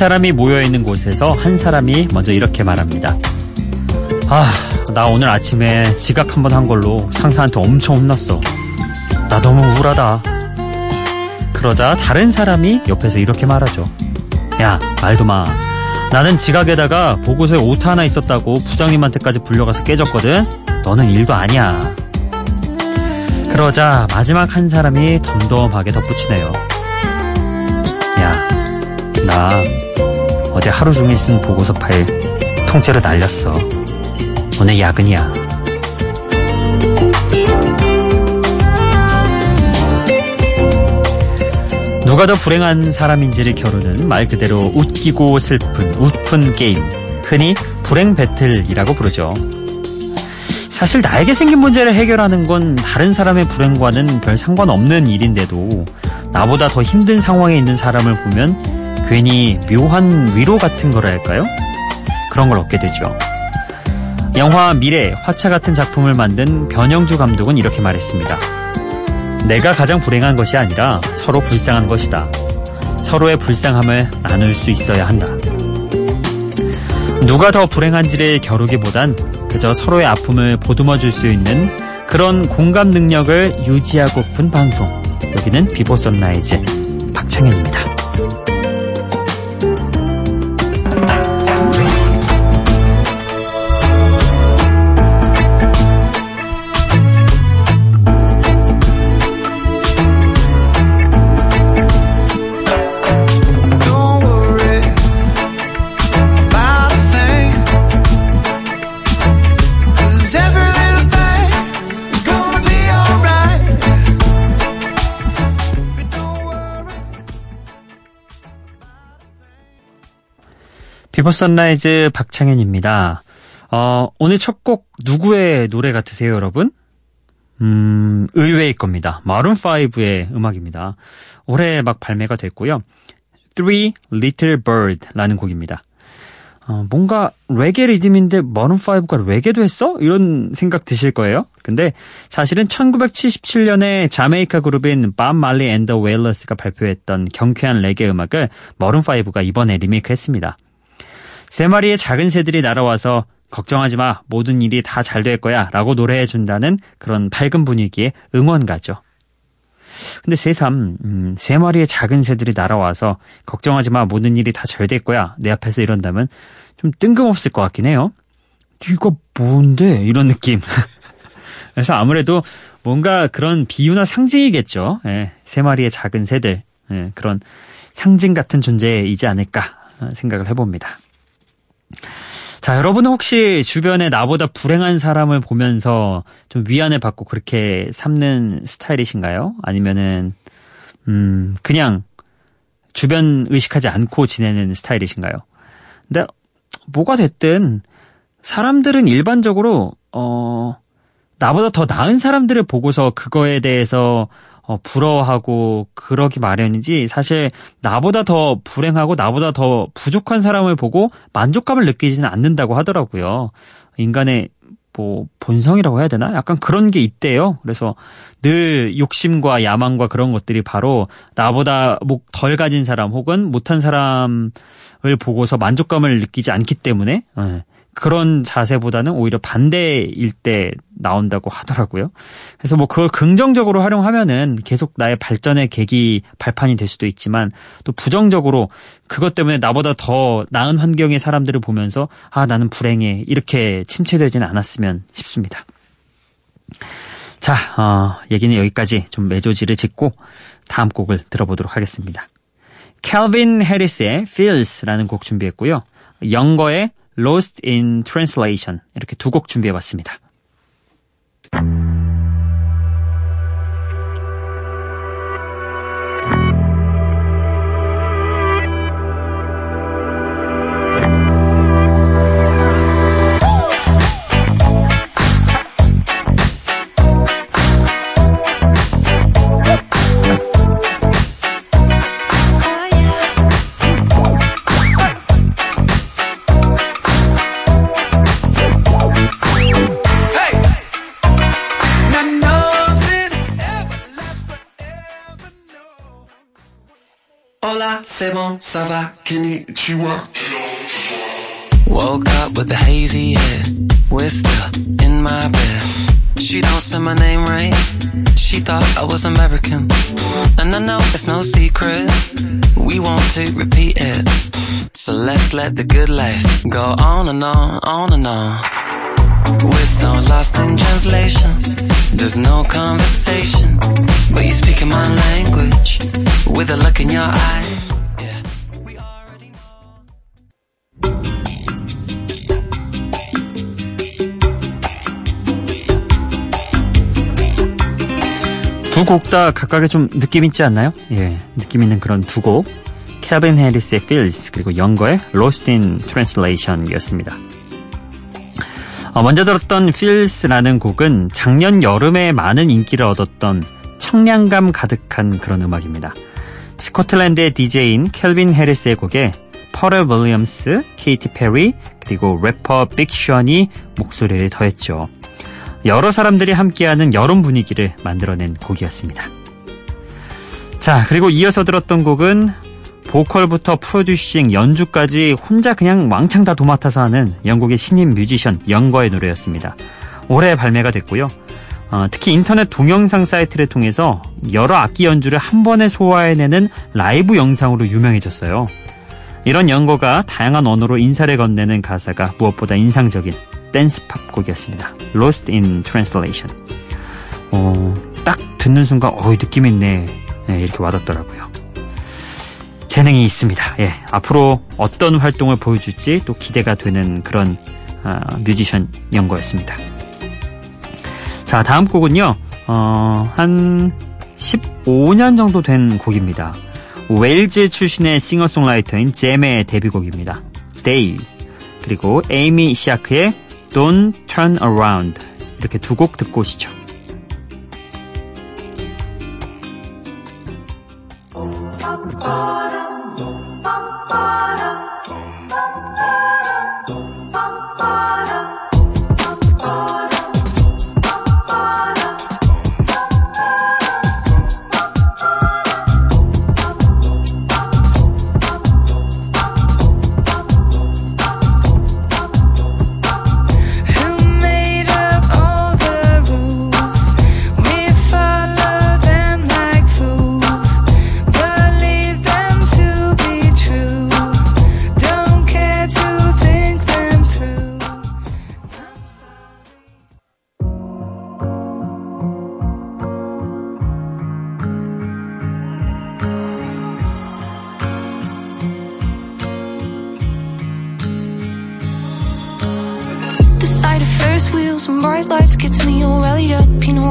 세 사람이 모여있는 곳에서 한 사람이 먼저 이렇게 말합니다. 아, 나 오늘 아침에 지각 한 번 한 걸로 상사한테 엄청 혼났어. 나 너무 우울하다. 그러자 다른 사람이 옆에서 이렇게 말하죠. 야, 말도 마. 나는 지각에다가 보고서에 오타 하나 있었다고 부장님한테까지 불려가서 깨졌거든. 너는 일도 아니야. 그러자 마지막 한 사람이 덤덤하게 덧붙이네요. 야, 나 어제 하루 종일 쓴 보고서 파일 통째로 날렸어. 오늘 야근이야. 누가 더 불행한 사람인지를 겨루는 말 그대로 웃기고 슬픈 웃픈 게임. 흔히 불행 배틀이라고 부르죠. 사실 나에게 생긴 문제를 해결하는 건 다른 사람의 불행과는 별 상관없는 일인데도 나보다 더 힘든 상황에 있는 사람을 보면 괜히 묘한 위로 같은 거랄까요? 그런 걸 얻게 되죠. 영화 미래, 화차 같은 작품을 만든 변영주 감독은 이렇게 말했습니다. 내가 가장 불행한 것이 아니라 서로 불쌍한 것이다. 서로의 불쌍함을 나눌 수 있어야 한다. 누가 더 불행한지를 겨루기보단 그저 서로의 아픔을 보듬어 줄 수 있는 그런 공감 능력을 유지하고픈 방송. 여기는 비보 선라이즈 박창현입니다. Before Sunrise 박창현입니다. 어, 오늘 첫 곡 누구의 노래 같으세요, 여러분? 음, 의외일 겁니다. 마룬5의 음악입니다. 올해 막 발매가 됐고요. Three Little Bird라는 곡입니다. 어, 뭔가 레게 리듬인데 마룬5가 레게도 했어? 이런 생각 드실 거예요. 근데 사실은 1977년에 자메이카 그룹인 밥 말리 and the Wailers가 발표했던 경쾌한 레게 음악을 마룬5가 이번에 리메이크했습니다. 세 마리의 작은 새들이 날아와서 걱정하지 마. 모든 일이 다 잘 될 거야. 라고 노래해 준다는 그런 밝은 분위기의 응원가죠. 근데 새삼, 음, 세 마리의 작은 새들이 날아와서 걱정하지 마. 모든 일이 다 잘 될 거야. 내 앞에서 이런다면 좀 뜬금없을 것 같긴 해요. 이거 뭔데? 이런 느낌. 그래서 아무래도 뭔가 그런 비유나 상징이겠죠. 예, 세 마리의 작은 새들. 예, 그런 상징 같은 존재이지 않을까 생각을 해봅니다. 자, 여러분은 혹시 주변에 나보다 불행한 사람을 보면서 좀 위안을 받고 그렇게 삼는 스타일이신가요? 아니면은, 음, 그냥 주변 의식하지 않고 지내는 스타일이신가요? 근데 뭐가 됐든 사람들은 일반적으로, 어, 나보다 더 나은 사람들을 보고서 그거에 대해서 어, 부러워하고 그러기 마련이지 사실 나보다 더 불행하고 나보다 더 부족한 사람을 보고 만족감을 느끼지는 않는다고 하더라고요. 인간의 뭐 본성이라고 해야 되나? 약간 그런 게 있대요. 그래서 늘 욕심과 야망과 그런 것들이 바로 나보다 뭐덜 가진 사람 혹은 못한 사람을 보고서 만족감을 느끼지 않기 때문에 예, 그런 자세보다는 오히려 반대일 때 나온다고 하더라고요. 그래서 뭐 그걸 긍정적으로 활용하면은 계속 나의 발전의 계기 발판이 될 수도 있지만 또 부정적으로 그것 때문에 나보다 더 나은 환경의 사람들을 보면서 아 나는 불행해 이렇게 침체되지는 않았으면 싶습니다. 자, 어, 얘기는 여기까지 좀 매조지를 짓고 다음 곡을 들어보도록 하겠습니다. 캘빈 해리스의 Feels라는 곡 준비했고요. 영거의 Lost in Translation 이렇게 두 곡 준비해봤습니다. C'est bon, ça va, konnichiwa. Woke up with a hazy head, still in my bed. She don't say my name right, she thought I was American. And I know it's no secret, we want to repeat it. So let's let the good life go on and on, on and on. We're so lost in translation. There's no conversation, but you're speaking my language with a look in your eye. 두 곡 다 각각의 좀 느낌 있지 않나요? 예, 느낌 있는 그런 두 곡. 캘빈 해리스의 Feels 그리고 영거의 Lost in Translation이었습니다. 어, 먼저 들었던 Feels라는 곡은 작년 여름에 많은 인기를 얻었던 청량감 가득한 그런 음악입니다. 스코틀랜드의 DJ인 캘빈 해리스의 곡에 퍼럴 윌리엄스, 케이티 페리 그리고 래퍼 빅션이 목소리를 더했죠. 여러 사람들이 함께하는 여름 분위기를 만들어낸 곡이었습니다. 자, 그리고 이어서 들었던 곡은 보컬부터 프로듀싱, 연주까지 혼자 그냥 왕창 다 도맡아서 하는 영국의 신인 뮤지션 영거의 노래였습니다. 올해 발매가 됐고요. 어, 특히 인터넷 동영상 사이트를 통해서 여러 악기 연주를 한 번에 소화해내는 라이브 영상으로 유명해졌어요. 이런 영거가 다양한 언어로 인사를 건네는 가사가 무엇보다 인상적인 댄스 팝 곡이었습니다. Lost in Translation. 어, 딱 듣는 순간 어, 느낌 있네. 네, 이렇게 와닿더라고요. 재능이 있습니다. 예, 앞으로 어떤 활동을 보여줄지 또 기대가 되는 그런 아, 뮤지션 연거였습니다. 자, 다음 곡은요. 어, 한 15년 정도 된 곡입니다. 웨일즈 출신의 싱어송라이터인 잼의 데뷔곡입니다. Day 그리고 에이미 시아크의 Don't Turn Around 이렇게 두 곡 듣고 오시죠.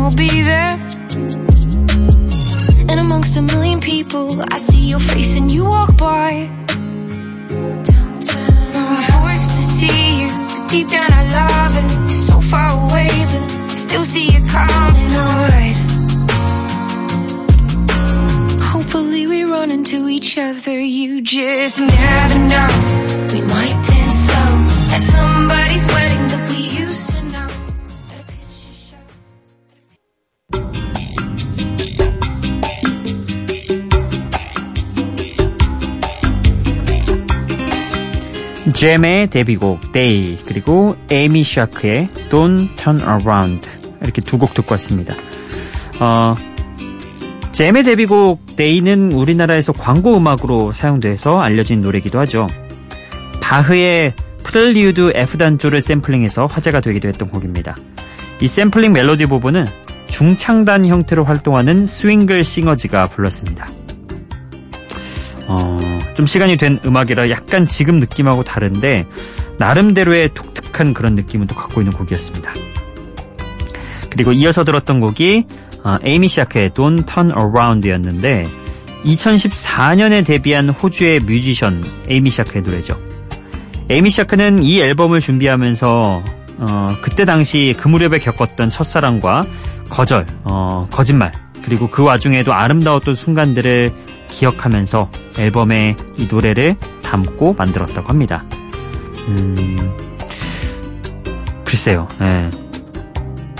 You be there. And amongst a million people, I see your face and you walk by. I'm forced to see you, but deep down I love it. You're so far away, but I still see you coming. Alright. Hopefully we run into each other. You just never know. We might dance slow at somebody's wedding 잼의 데뷔곡 They 그리고 에이미 샤크의 Don't Turn Around 이렇게 두 곡 듣고 왔습니다. 어, 잼의 데뷔곡 They는 우리나라에서 광고 음악으로 사용돼서 알려진 노래이기도 하죠. 바흐의 프렐류드 F단조를 샘플링해서 화제가 되기도 했던 곡입니다. 이 샘플링 멜로디 부분은 중창단 형태로 활동하는 스윙글 싱어즈가 불렀습니다. 어, 좀 시간이 된 음악이라 약간 지금 느낌하고 다른데 나름대로의 독특한 그런 느낌은 또 갖고 있는 곡이었습니다. 그리고 이어서 들었던 곡이 어, 에이미 시아크의 Don't Turn Around였는데 2014년에 데뷔한 호주의 뮤지션 에이미 시아크의 노래죠. 에이미 시아크는 이 앨범을 준비하면서 어, 그때 당시 그 무렵에 겪었던 첫사랑과 거절, 어, 거짓말 그리고 그 와중에도 아름다웠던 순간들을 기억하면서 앨범에 이 노래를 담고 만들었다고 합니다. 음, 글쎄요. 예.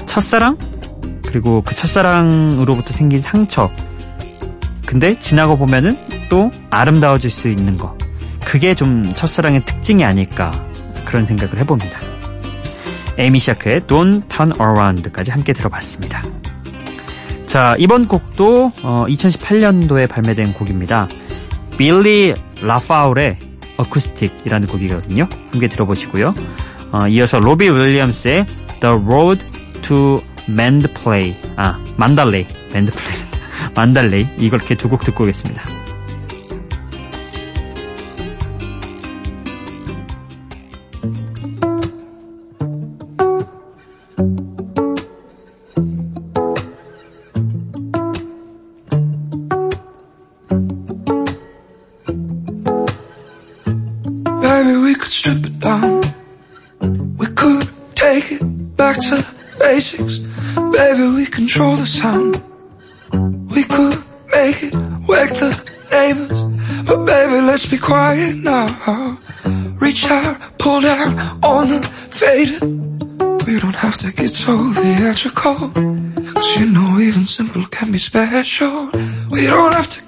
첫사랑? 그리고 그 첫사랑으로부터 생긴 상처. 근데 지나고 보면은 또 아름다워질 수 있는 거. 그게 좀 첫사랑의 특징이 아닐까 그런 생각을 해봅니다. 에이미 샤크의 Don't Turn Around까지 함께 들어봤습니다. 자, 이번 곡도 어, 2018년도에 발매된 곡입니다. 빌리 라파울의 어쿠스틱이라는 곡이거든요. 함께 들어보시고요. 어, 이어서 로비 윌리엄스의 The Road to Mandalay, 아, 만달레이, 맨드플레이, 만달레이 이렇게 두 곡 듣고 오겠습니다. We could take it back to basics. Baby, we control the sound. We could make it wake the neighbors. But baby, let's be quiet now. Reach out, pull down on the faded. We don't have to get so theatrical. Cause you know even simple can be special. We don't have to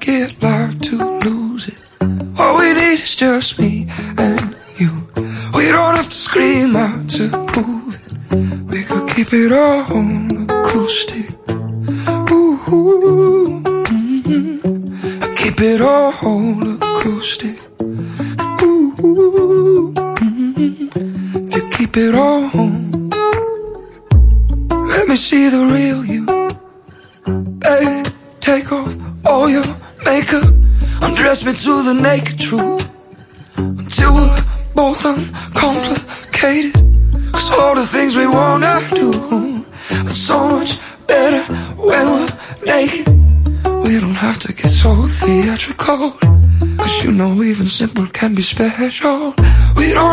it let me see the real you. Baby, take off all your makeup. Undress me to the naked truth. Until we're both uncomplicated. Cause all the things we wanna do Are so much better when we're naked. We don't have to get so theatrical. Cause you know even simple can be special. We don't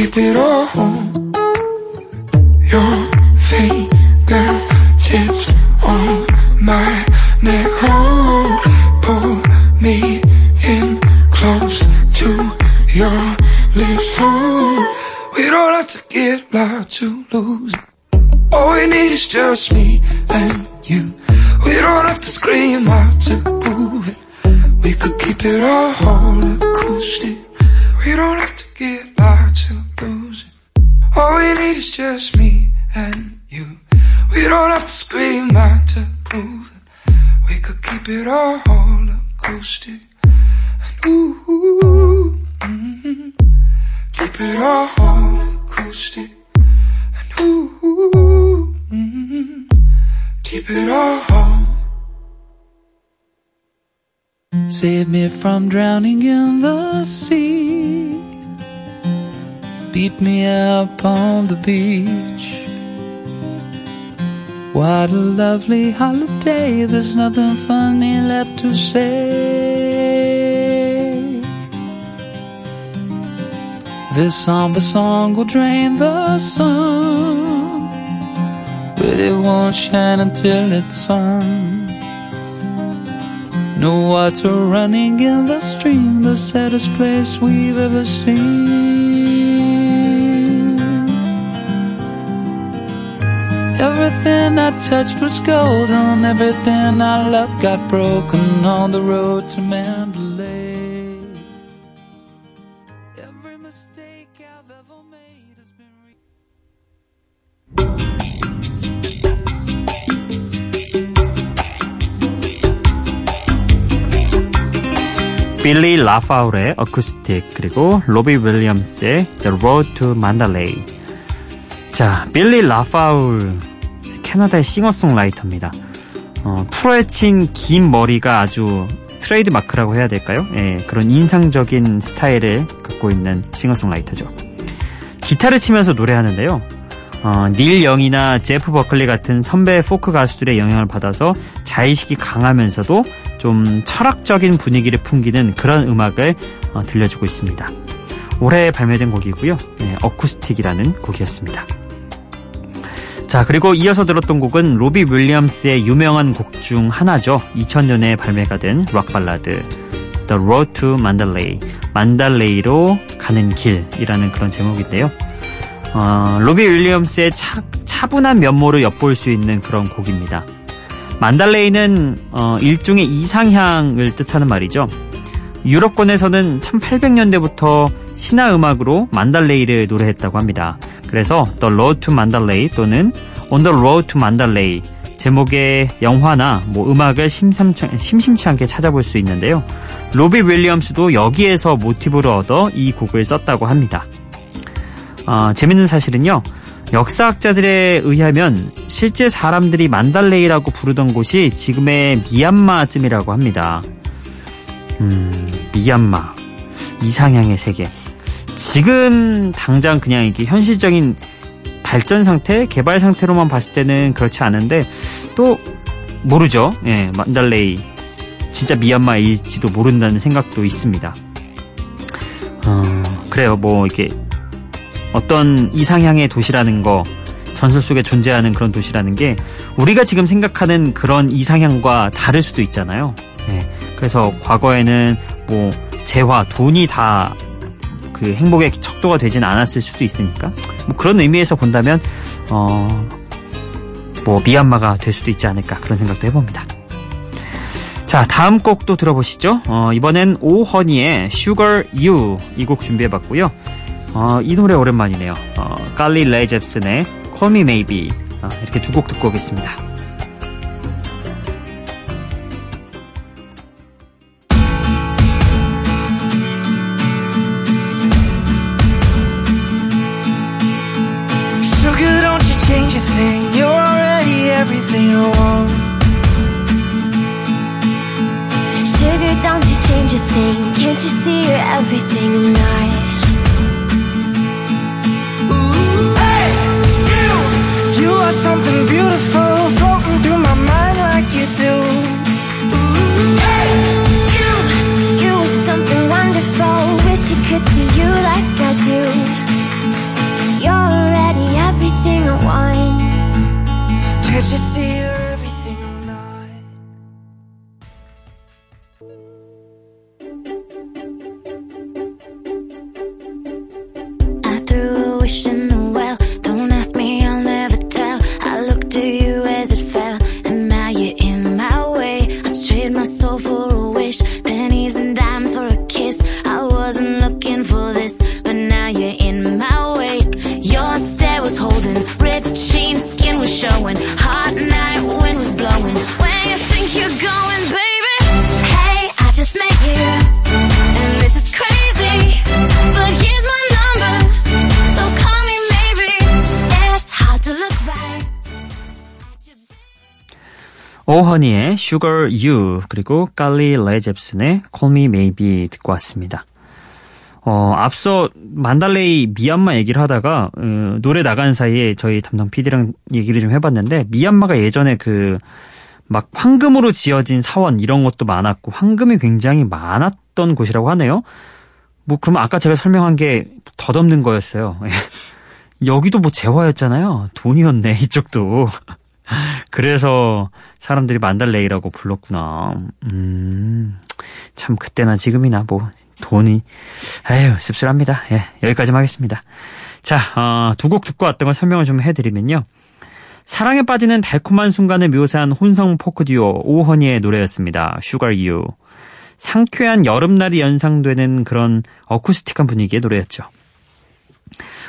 keep it all on your fingertips on my neck. Oh, pull me in close to your lips. Oh, we don't have to get loud to lose. All we need is just me and you. We don't have to scream out to prove it. We could keep it all acoustic. Keep it all. home. Save me from drowning in the sea. Beat me up on the beach. What a lovely holiday. There's nothing funny left to say. This somber song will drain the sun, but it won't shine until it's sung. No water running in the stream, the saddest place we've ever seen. Everything I touched was golden, everything I loved got broken on the road to Mandalay. 빌리 라파울의 어쿠스틱 그리고 로비 윌리엄스의 The Road to Mandalay. 자, 빌리 라파울 캐나다의 싱어송라이터입니다. 어, 풀어헤친 긴 머리가 아주 트레이드 마크라고 해야 될까요? 예, 그런 인상적인 스타일을 갖고 있는 싱어송라이터죠. 기타를 치면서 노래하는데요. 어, 닐 영이나 제프 버클리 같은 선배 포크 가수들의 영향을 받아서 자의식이 강하면서도 좀 철학적인 분위기를 풍기는 그런 음악을 어, 들려주고 있습니다. 올해 발매된 곡이고요. 네, 어쿠스틱이라는 곡이었습니다. 자, 그리고 이어서 들었던 곡은 로비 윌리엄스의 유명한 곡 중 하나죠. 2000년에 발매가 된록 발라드 The Road to Mandalay. 만달레이로 가는 길이라는 그런 제목인데요. 어, 로비 윌리엄스의 차, 차분한 면모를 엿볼 수 있는 그런 곡입니다. 만달레이는 어, 일종의 이상향을 뜻하는 말이죠. 유럽권에서는 1800년대부터 신화 음악으로 만달레이를 노래했다고 합니다. 그래서 The Road to Mandalay 또는 On the Road to Mandalay 제목의 영화나 뭐 음악을 심심치, 심심치 않게 찾아볼 수 있는데요. 로비 윌리엄스도 여기에서 모티브를 얻어 이 곡을 썼다고 합니다. 어, 재밌는 사실은요. 역사학자들에 의하면 실제 사람들이 만달레이라고 부르던 곳이 지금의 미얀마쯤이라고 합니다. 음, 미얀마. 이상향의 세계. 지금 당장 그냥 이게 현실적인 발전 상태, 개발 상태로만 봤을 때는 그렇지 않은데 또 모르죠. 예, 만달레이 진짜 미얀마일지도 모른다는 생각도 있습니다. 어, 그래요. 뭐 이렇게 어떤 이상향의 도시라는 거 전설 속에 존재하는 그런 도시라는 게 우리가 지금 생각하는 그런 이상향과 다를 수도 있잖아요. 예, 그래서 과거에는 뭐 재화, 돈이 다 그 행복의 척도가 되진 않았을 수도 있으니까 뭐 그런 의미에서 본다면 어, 뭐 미얀마가 될 수도 있지 않을까 그런 생각도 해봅니다. 자 다음 곡도 들어보시죠. 어, 이번엔 오허니의 Sugar You 이 곡 준비해봤고요. 어, 이 노래 오랜만이네요. 어, 깔리 레이 잽슨의 Call Me Maybe 어, 이렇게 두 곡 듣고 오겠습니다. Sugar You 그리고 깔리 레이 잽슨의 Call Me Maybe 듣고 왔습니다. 어, 앞서 만달레이 미얀마 얘기를 하다가 어, 노래 나간 사이에 저희 담당 PD랑 얘기를 좀 해봤는데 미얀마가 예전에 그 막 황금으로 지어진 사원 이런 것도 많았고 황금이 굉장히 많았던 곳이라고 하네요. 뭐 그러면 아까 제가 설명한 게 덧없는 거였어요. 여기도 뭐 재화였잖아요. 돈이었네 이쪽도. 그래서 사람들이 만달레이라고 불렀구나. 음, 참 그때나 지금이나 뭐 돈이 에휴 씁쓸합니다. 예, 여기까지만 하겠습니다. 자, 어, 두 곡 듣고 왔던 걸 설명을 좀 해드리면요. 사랑에 빠지는 달콤한 순간을 묘사한 혼성 포크 듀오 오허니의 노래였습니다. Sugar You. 상쾌한 여름날이 연상되는 그런 어쿠스틱한 분위기의 노래였죠.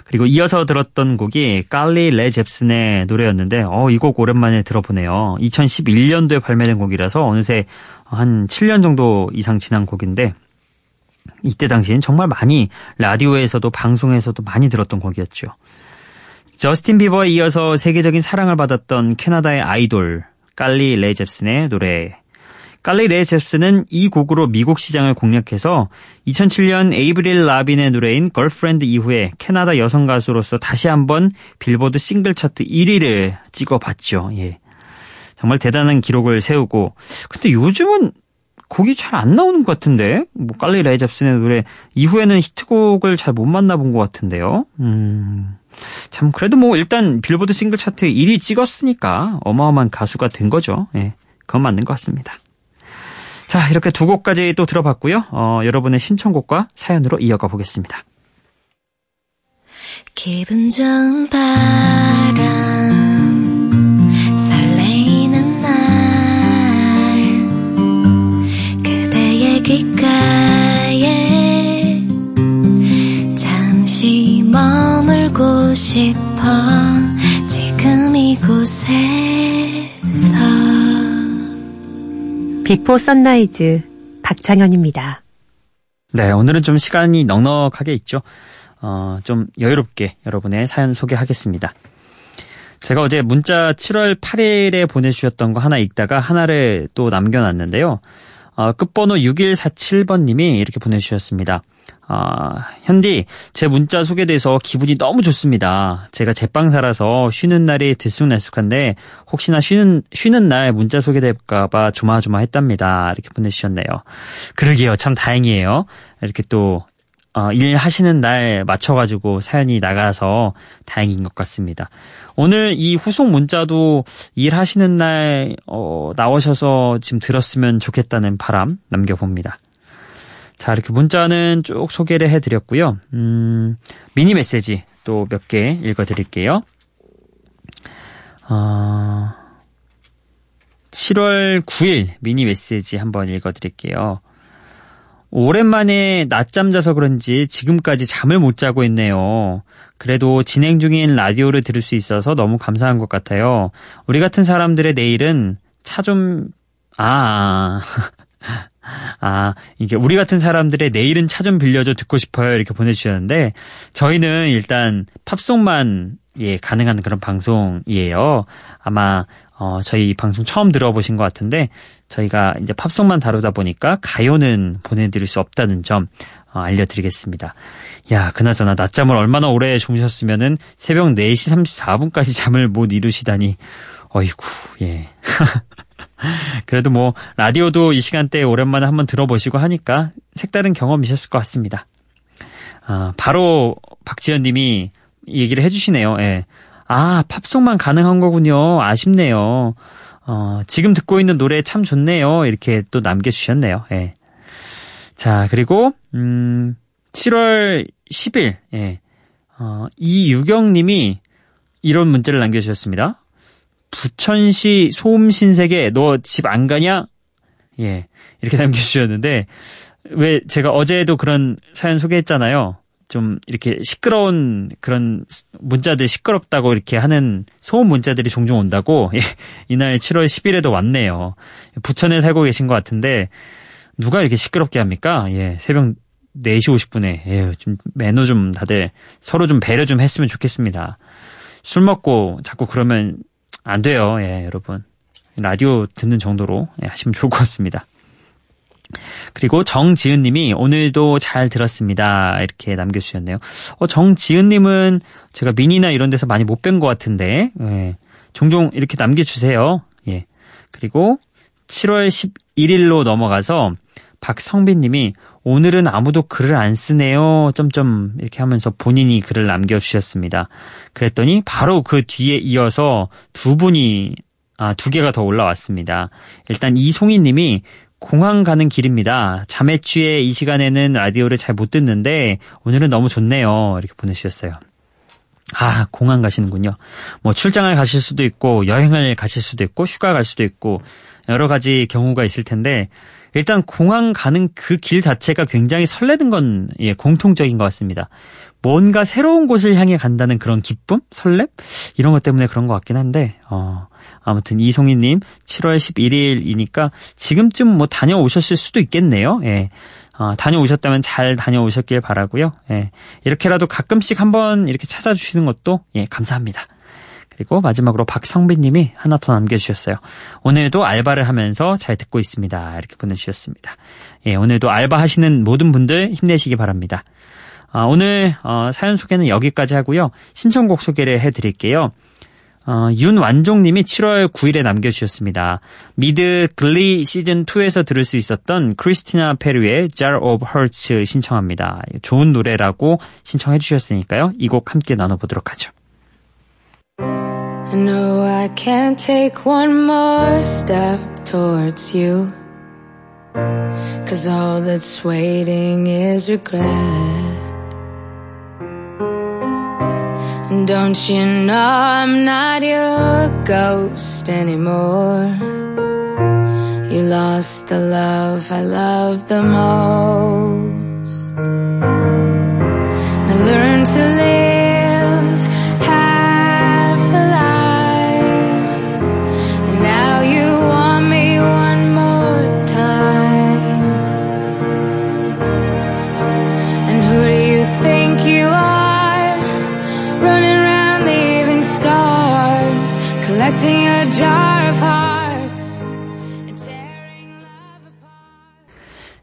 그리고 이어서 들었던 곡이 깔리 레 잽슨의 노래였는데 어, 이 곡 오랜만에 들어보네요. 2011년도에 발매된 곡이라서 어느새 한 7년 정도 이상 지난 곡인데 이때 당시엔 정말 많이 라디오에서도 방송에서도 많이 들었던 곡이었죠. 저스틴 비버에 이어서 세계적인 사랑을 받았던 캐나다의 아이돌 깔리 레 잽슨의 노래 깔리 레 잽슨은 이 곡으로 미국 시장을 공략해서 2007년 에이브릴 라빈의 노래인 Girlfriend 이후에 캐나다 여성 가수로서 다시 한번 빌보드 싱글 차트 1위를 찍어봤죠. 예. 정말 대단한 기록을 세우고 근데 요즘은 곡이 잘 안 나오는 것 같은데 뭐 칼리 레이 젭슨의 노래 이후에는 히트곡을 잘 못 만나본 것 같은데요. 음. 참 그래도 뭐 일단 빌보드 싱글 차트 1위 찍었으니까 어마어마한 가수가 된 거죠. 예. 그건 맞는 것 같습니다. 자, 이렇게 두 곡까지 또 들어봤고요. 어, 여러분의 신청곡과 사연으로 이어가 보겠습니다. 기분 좋은 바람 비포 선라이즈 박창현입니다. 네, 오늘은 좀 시간이 넉넉하게 있죠. 어, 좀 여유롭게 여러분의 사연 소개하겠습니다. 제가 어제 문자 7월 8일에 보내주셨던 거 하나 읽다가 하나를 또 남겨놨는데요. 어, 끝번호 6147번님이 이렇게 보내주셨습니다. 아, 현디, 제 문자 소개돼서 기분이 너무 좋습니다. 제가 제빵사라서 쉬는 날이 들쑥날쑥한데 혹시나 쉬는 쉬는 날 문자 소개될까봐 조마조마했답니다. 이렇게 보내주셨네요. 그러게요, 참 다행이에요. 이렇게 또 어, 일하시는 날 맞춰가지고 사연이 나가서 다행인 것 같습니다. 오늘 이 후속 문자도 일하시는 날 어, 나오셔서 지금 들었으면 좋겠다는 바람 남겨봅니다. 자, 이렇게 문자는 쭉 소개를 해드렸고요. 음, 미니 메시지 또 몇 개 읽어드릴게요. 어, 7월 9일 미니 메시지 한번 읽어드릴게요. 오랜만에 낮잠 자서 그런지 지금까지 잠을 못 자고 있네요. 그래도 진행 중인 라디오를 들을 수 있어서 너무 감사한 것 같아요. 우리 같은 사람들의 내일은 차 좀, 아, 아, 이게 우리 같은 사람들의 내일은 차 좀 빌려줘 듣고 싶어요. 이렇게 보내주셨는데, 저희는 일단 팝송만, 예, 가능한 그런 방송이에요. 아마, 어, 저희 방송 처음 들어보신 것 같은데, 저희가 이제 팝송만 다루다 보니까 가요는 보내드릴 수 없다는 점, 어, 알려드리겠습니다. 야, 그나저나 낮잠을 얼마나 오래 주무셨으면은 새벽 4시 34분까지 잠을 못 이루시다니, 어이구, 예. 그래도 뭐 라디오도 이 시간대에 오랜만에 한번 들어보시고 하니까 색다른 경험이셨을 것 같습니다. 아, 바로 박지현 님이 얘기를 해주시네요. 예. 아, 팝송만 가능한 거군요. 아쉽네요. 어, 지금 듣고 있는 노래 참 좋네요. 이렇게 또 남겨주셨네요. 예. 자, 그리고, 음, 7월 10일, 예. 어, 이유경 님이 이런 문자를 남겨주셨습니다. 부천시 소음신세계 너 집 안 가냐? 예. 이렇게 남겨주셨는데, 왜 제가 어제도 그런 사연 소개했잖아요. 좀 이렇게 시끄러운 그런 문자들 시끄럽다고 이렇게 하는 소음 문자들이 종종 온다고, 예. 이날 7월 10일에도 왔네요. 부천에 살고 계신 것 같은데, 누가 이렇게 시끄럽게 합니까? 예. 새벽 4시 50분에, 예. 좀 매너 좀 다들 서로 좀 배려 좀 했으면 좋겠습니다. 술 먹고 자꾸 그러면 안 돼요. 예, 여러분. 라디오 듣는 정도로 예, 하시면 좋을 것 같습니다. 그리고 정지은 님이 오늘도 잘 들었습니다. 이렇게 남겨주셨네요. 어, 정지은 님은 제가 미니나 이런 데서 많이 못 뵌 것 같은데, 예, 종종 이렇게 남겨주세요. 예. 그리고 7월 11일로 넘어가서 박성빈 님이 오늘은 아무도 글을 안 쓰네요. 점점 이렇게 하면서 본인이 글을 남겨주셨습니다. 그랬더니 바로 그 뒤에 이어서 두 분이 아, 두 개가 더 올라왔습니다. 일단 이송희 님이 공항 가는 길입니다. 잠에 취해 이 시간에는 라디오를 잘 못 듣는데 오늘은 너무 좋네요. 이렇게 보내주셨어요. 아, 공항 가시는군요. 뭐 출장을 가실 수도 있고 여행을 가실 수도 있고 휴가 갈 수도 있고 여러 가지 경우가 있을 텐데 일단 공항 가는 그 길 자체가 굉장히 설레는 건 예, 공통적인 것 같습니다. 뭔가 새로운 곳을 향해 간다는 그런 기쁨, 설렘 이런 것 때문에 그런 것 같긴 한데 어, 아무튼 이송희님 7월 11일이니까 지금쯤 뭐 다녀오셨을 수도 있겠네요. 예. 어, 다녀오셨다면 잘 다녀오셨길 바라고요. 예. 이렇게라도 가끔씩 한번 이렇게 찾아주시는 것도 예, 감사합니다. 그리고 마지막으로 박성빈 님이 하나 더 남겨주셨어요. 오늘도 알바를 하면서 잘 듣고 있습니다. 이렇게 보내주셨습니다. 예, 오늘도 알바 하시는 모든 분들 힘내시기 바랍니다. 아, 오늘 어, 사연 소개는 여기까지 하고요. 신청곡 소개를 해드릴게요. 어, 윤완종님이 7월 9일에 남겨주셨습니다. 미드 글리 시즌2에서 들을 수 있었던 크리스티나 페리의 Jar of Hearts 신청합니다. 좋은 노래라고 신청해 주셨으니까요. 이 곡 함께 나눠보도록 하죠. I know I can't take one more step towards you. Cause all that's waiting is regret. Don't you know I'm not your ghost anymore? You lost the love I loved the most. I learned to live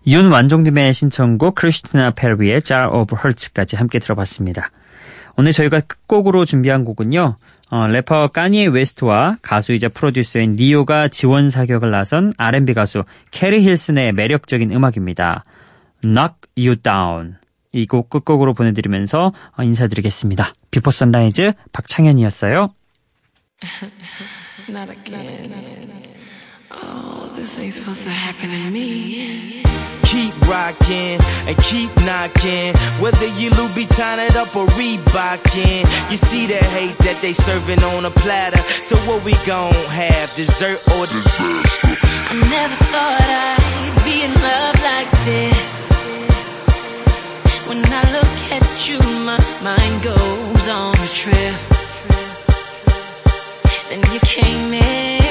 윤완종님의 신청곡 크리스티나 페리의 Jar of Hearts까지 함께 들어봤습니다. 오늘 저희가 끝곡으로 준비한 곡은요. 어, 래퍼 까니에 웨스트와 가수이자 프로듀서인 니요가 지원 사격을 나선 R&B 가수 케리 힐슨의 매력적인 음악입니다. Knock You Down. 이 곡 끝곡으로 보내드리면서 어, 인사드리겠습니다. 비포 선라이즈 박창현이었어요. Not again. Oh, this ain't supposed to happen to me. Keep rocking and keep knocking. Whether you Louboutin it up or Reebokin. You see the hate that they serving on a platter. So what we gon' have? Dessert or disaster? I never thought I'd be in love like this. When I look at you, my mind goes on a trip. Then you came in.